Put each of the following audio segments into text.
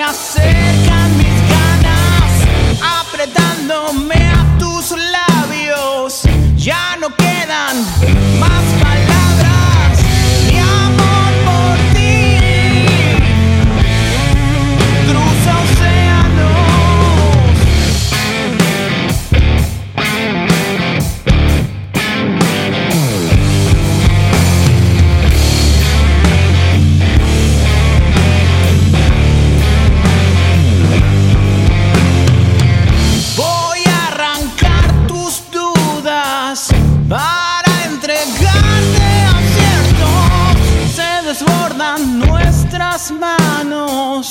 minha sede. nuestras manos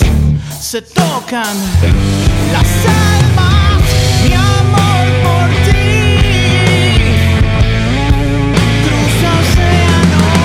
se tocan las almas, mi amor por ti. Cruza océanos.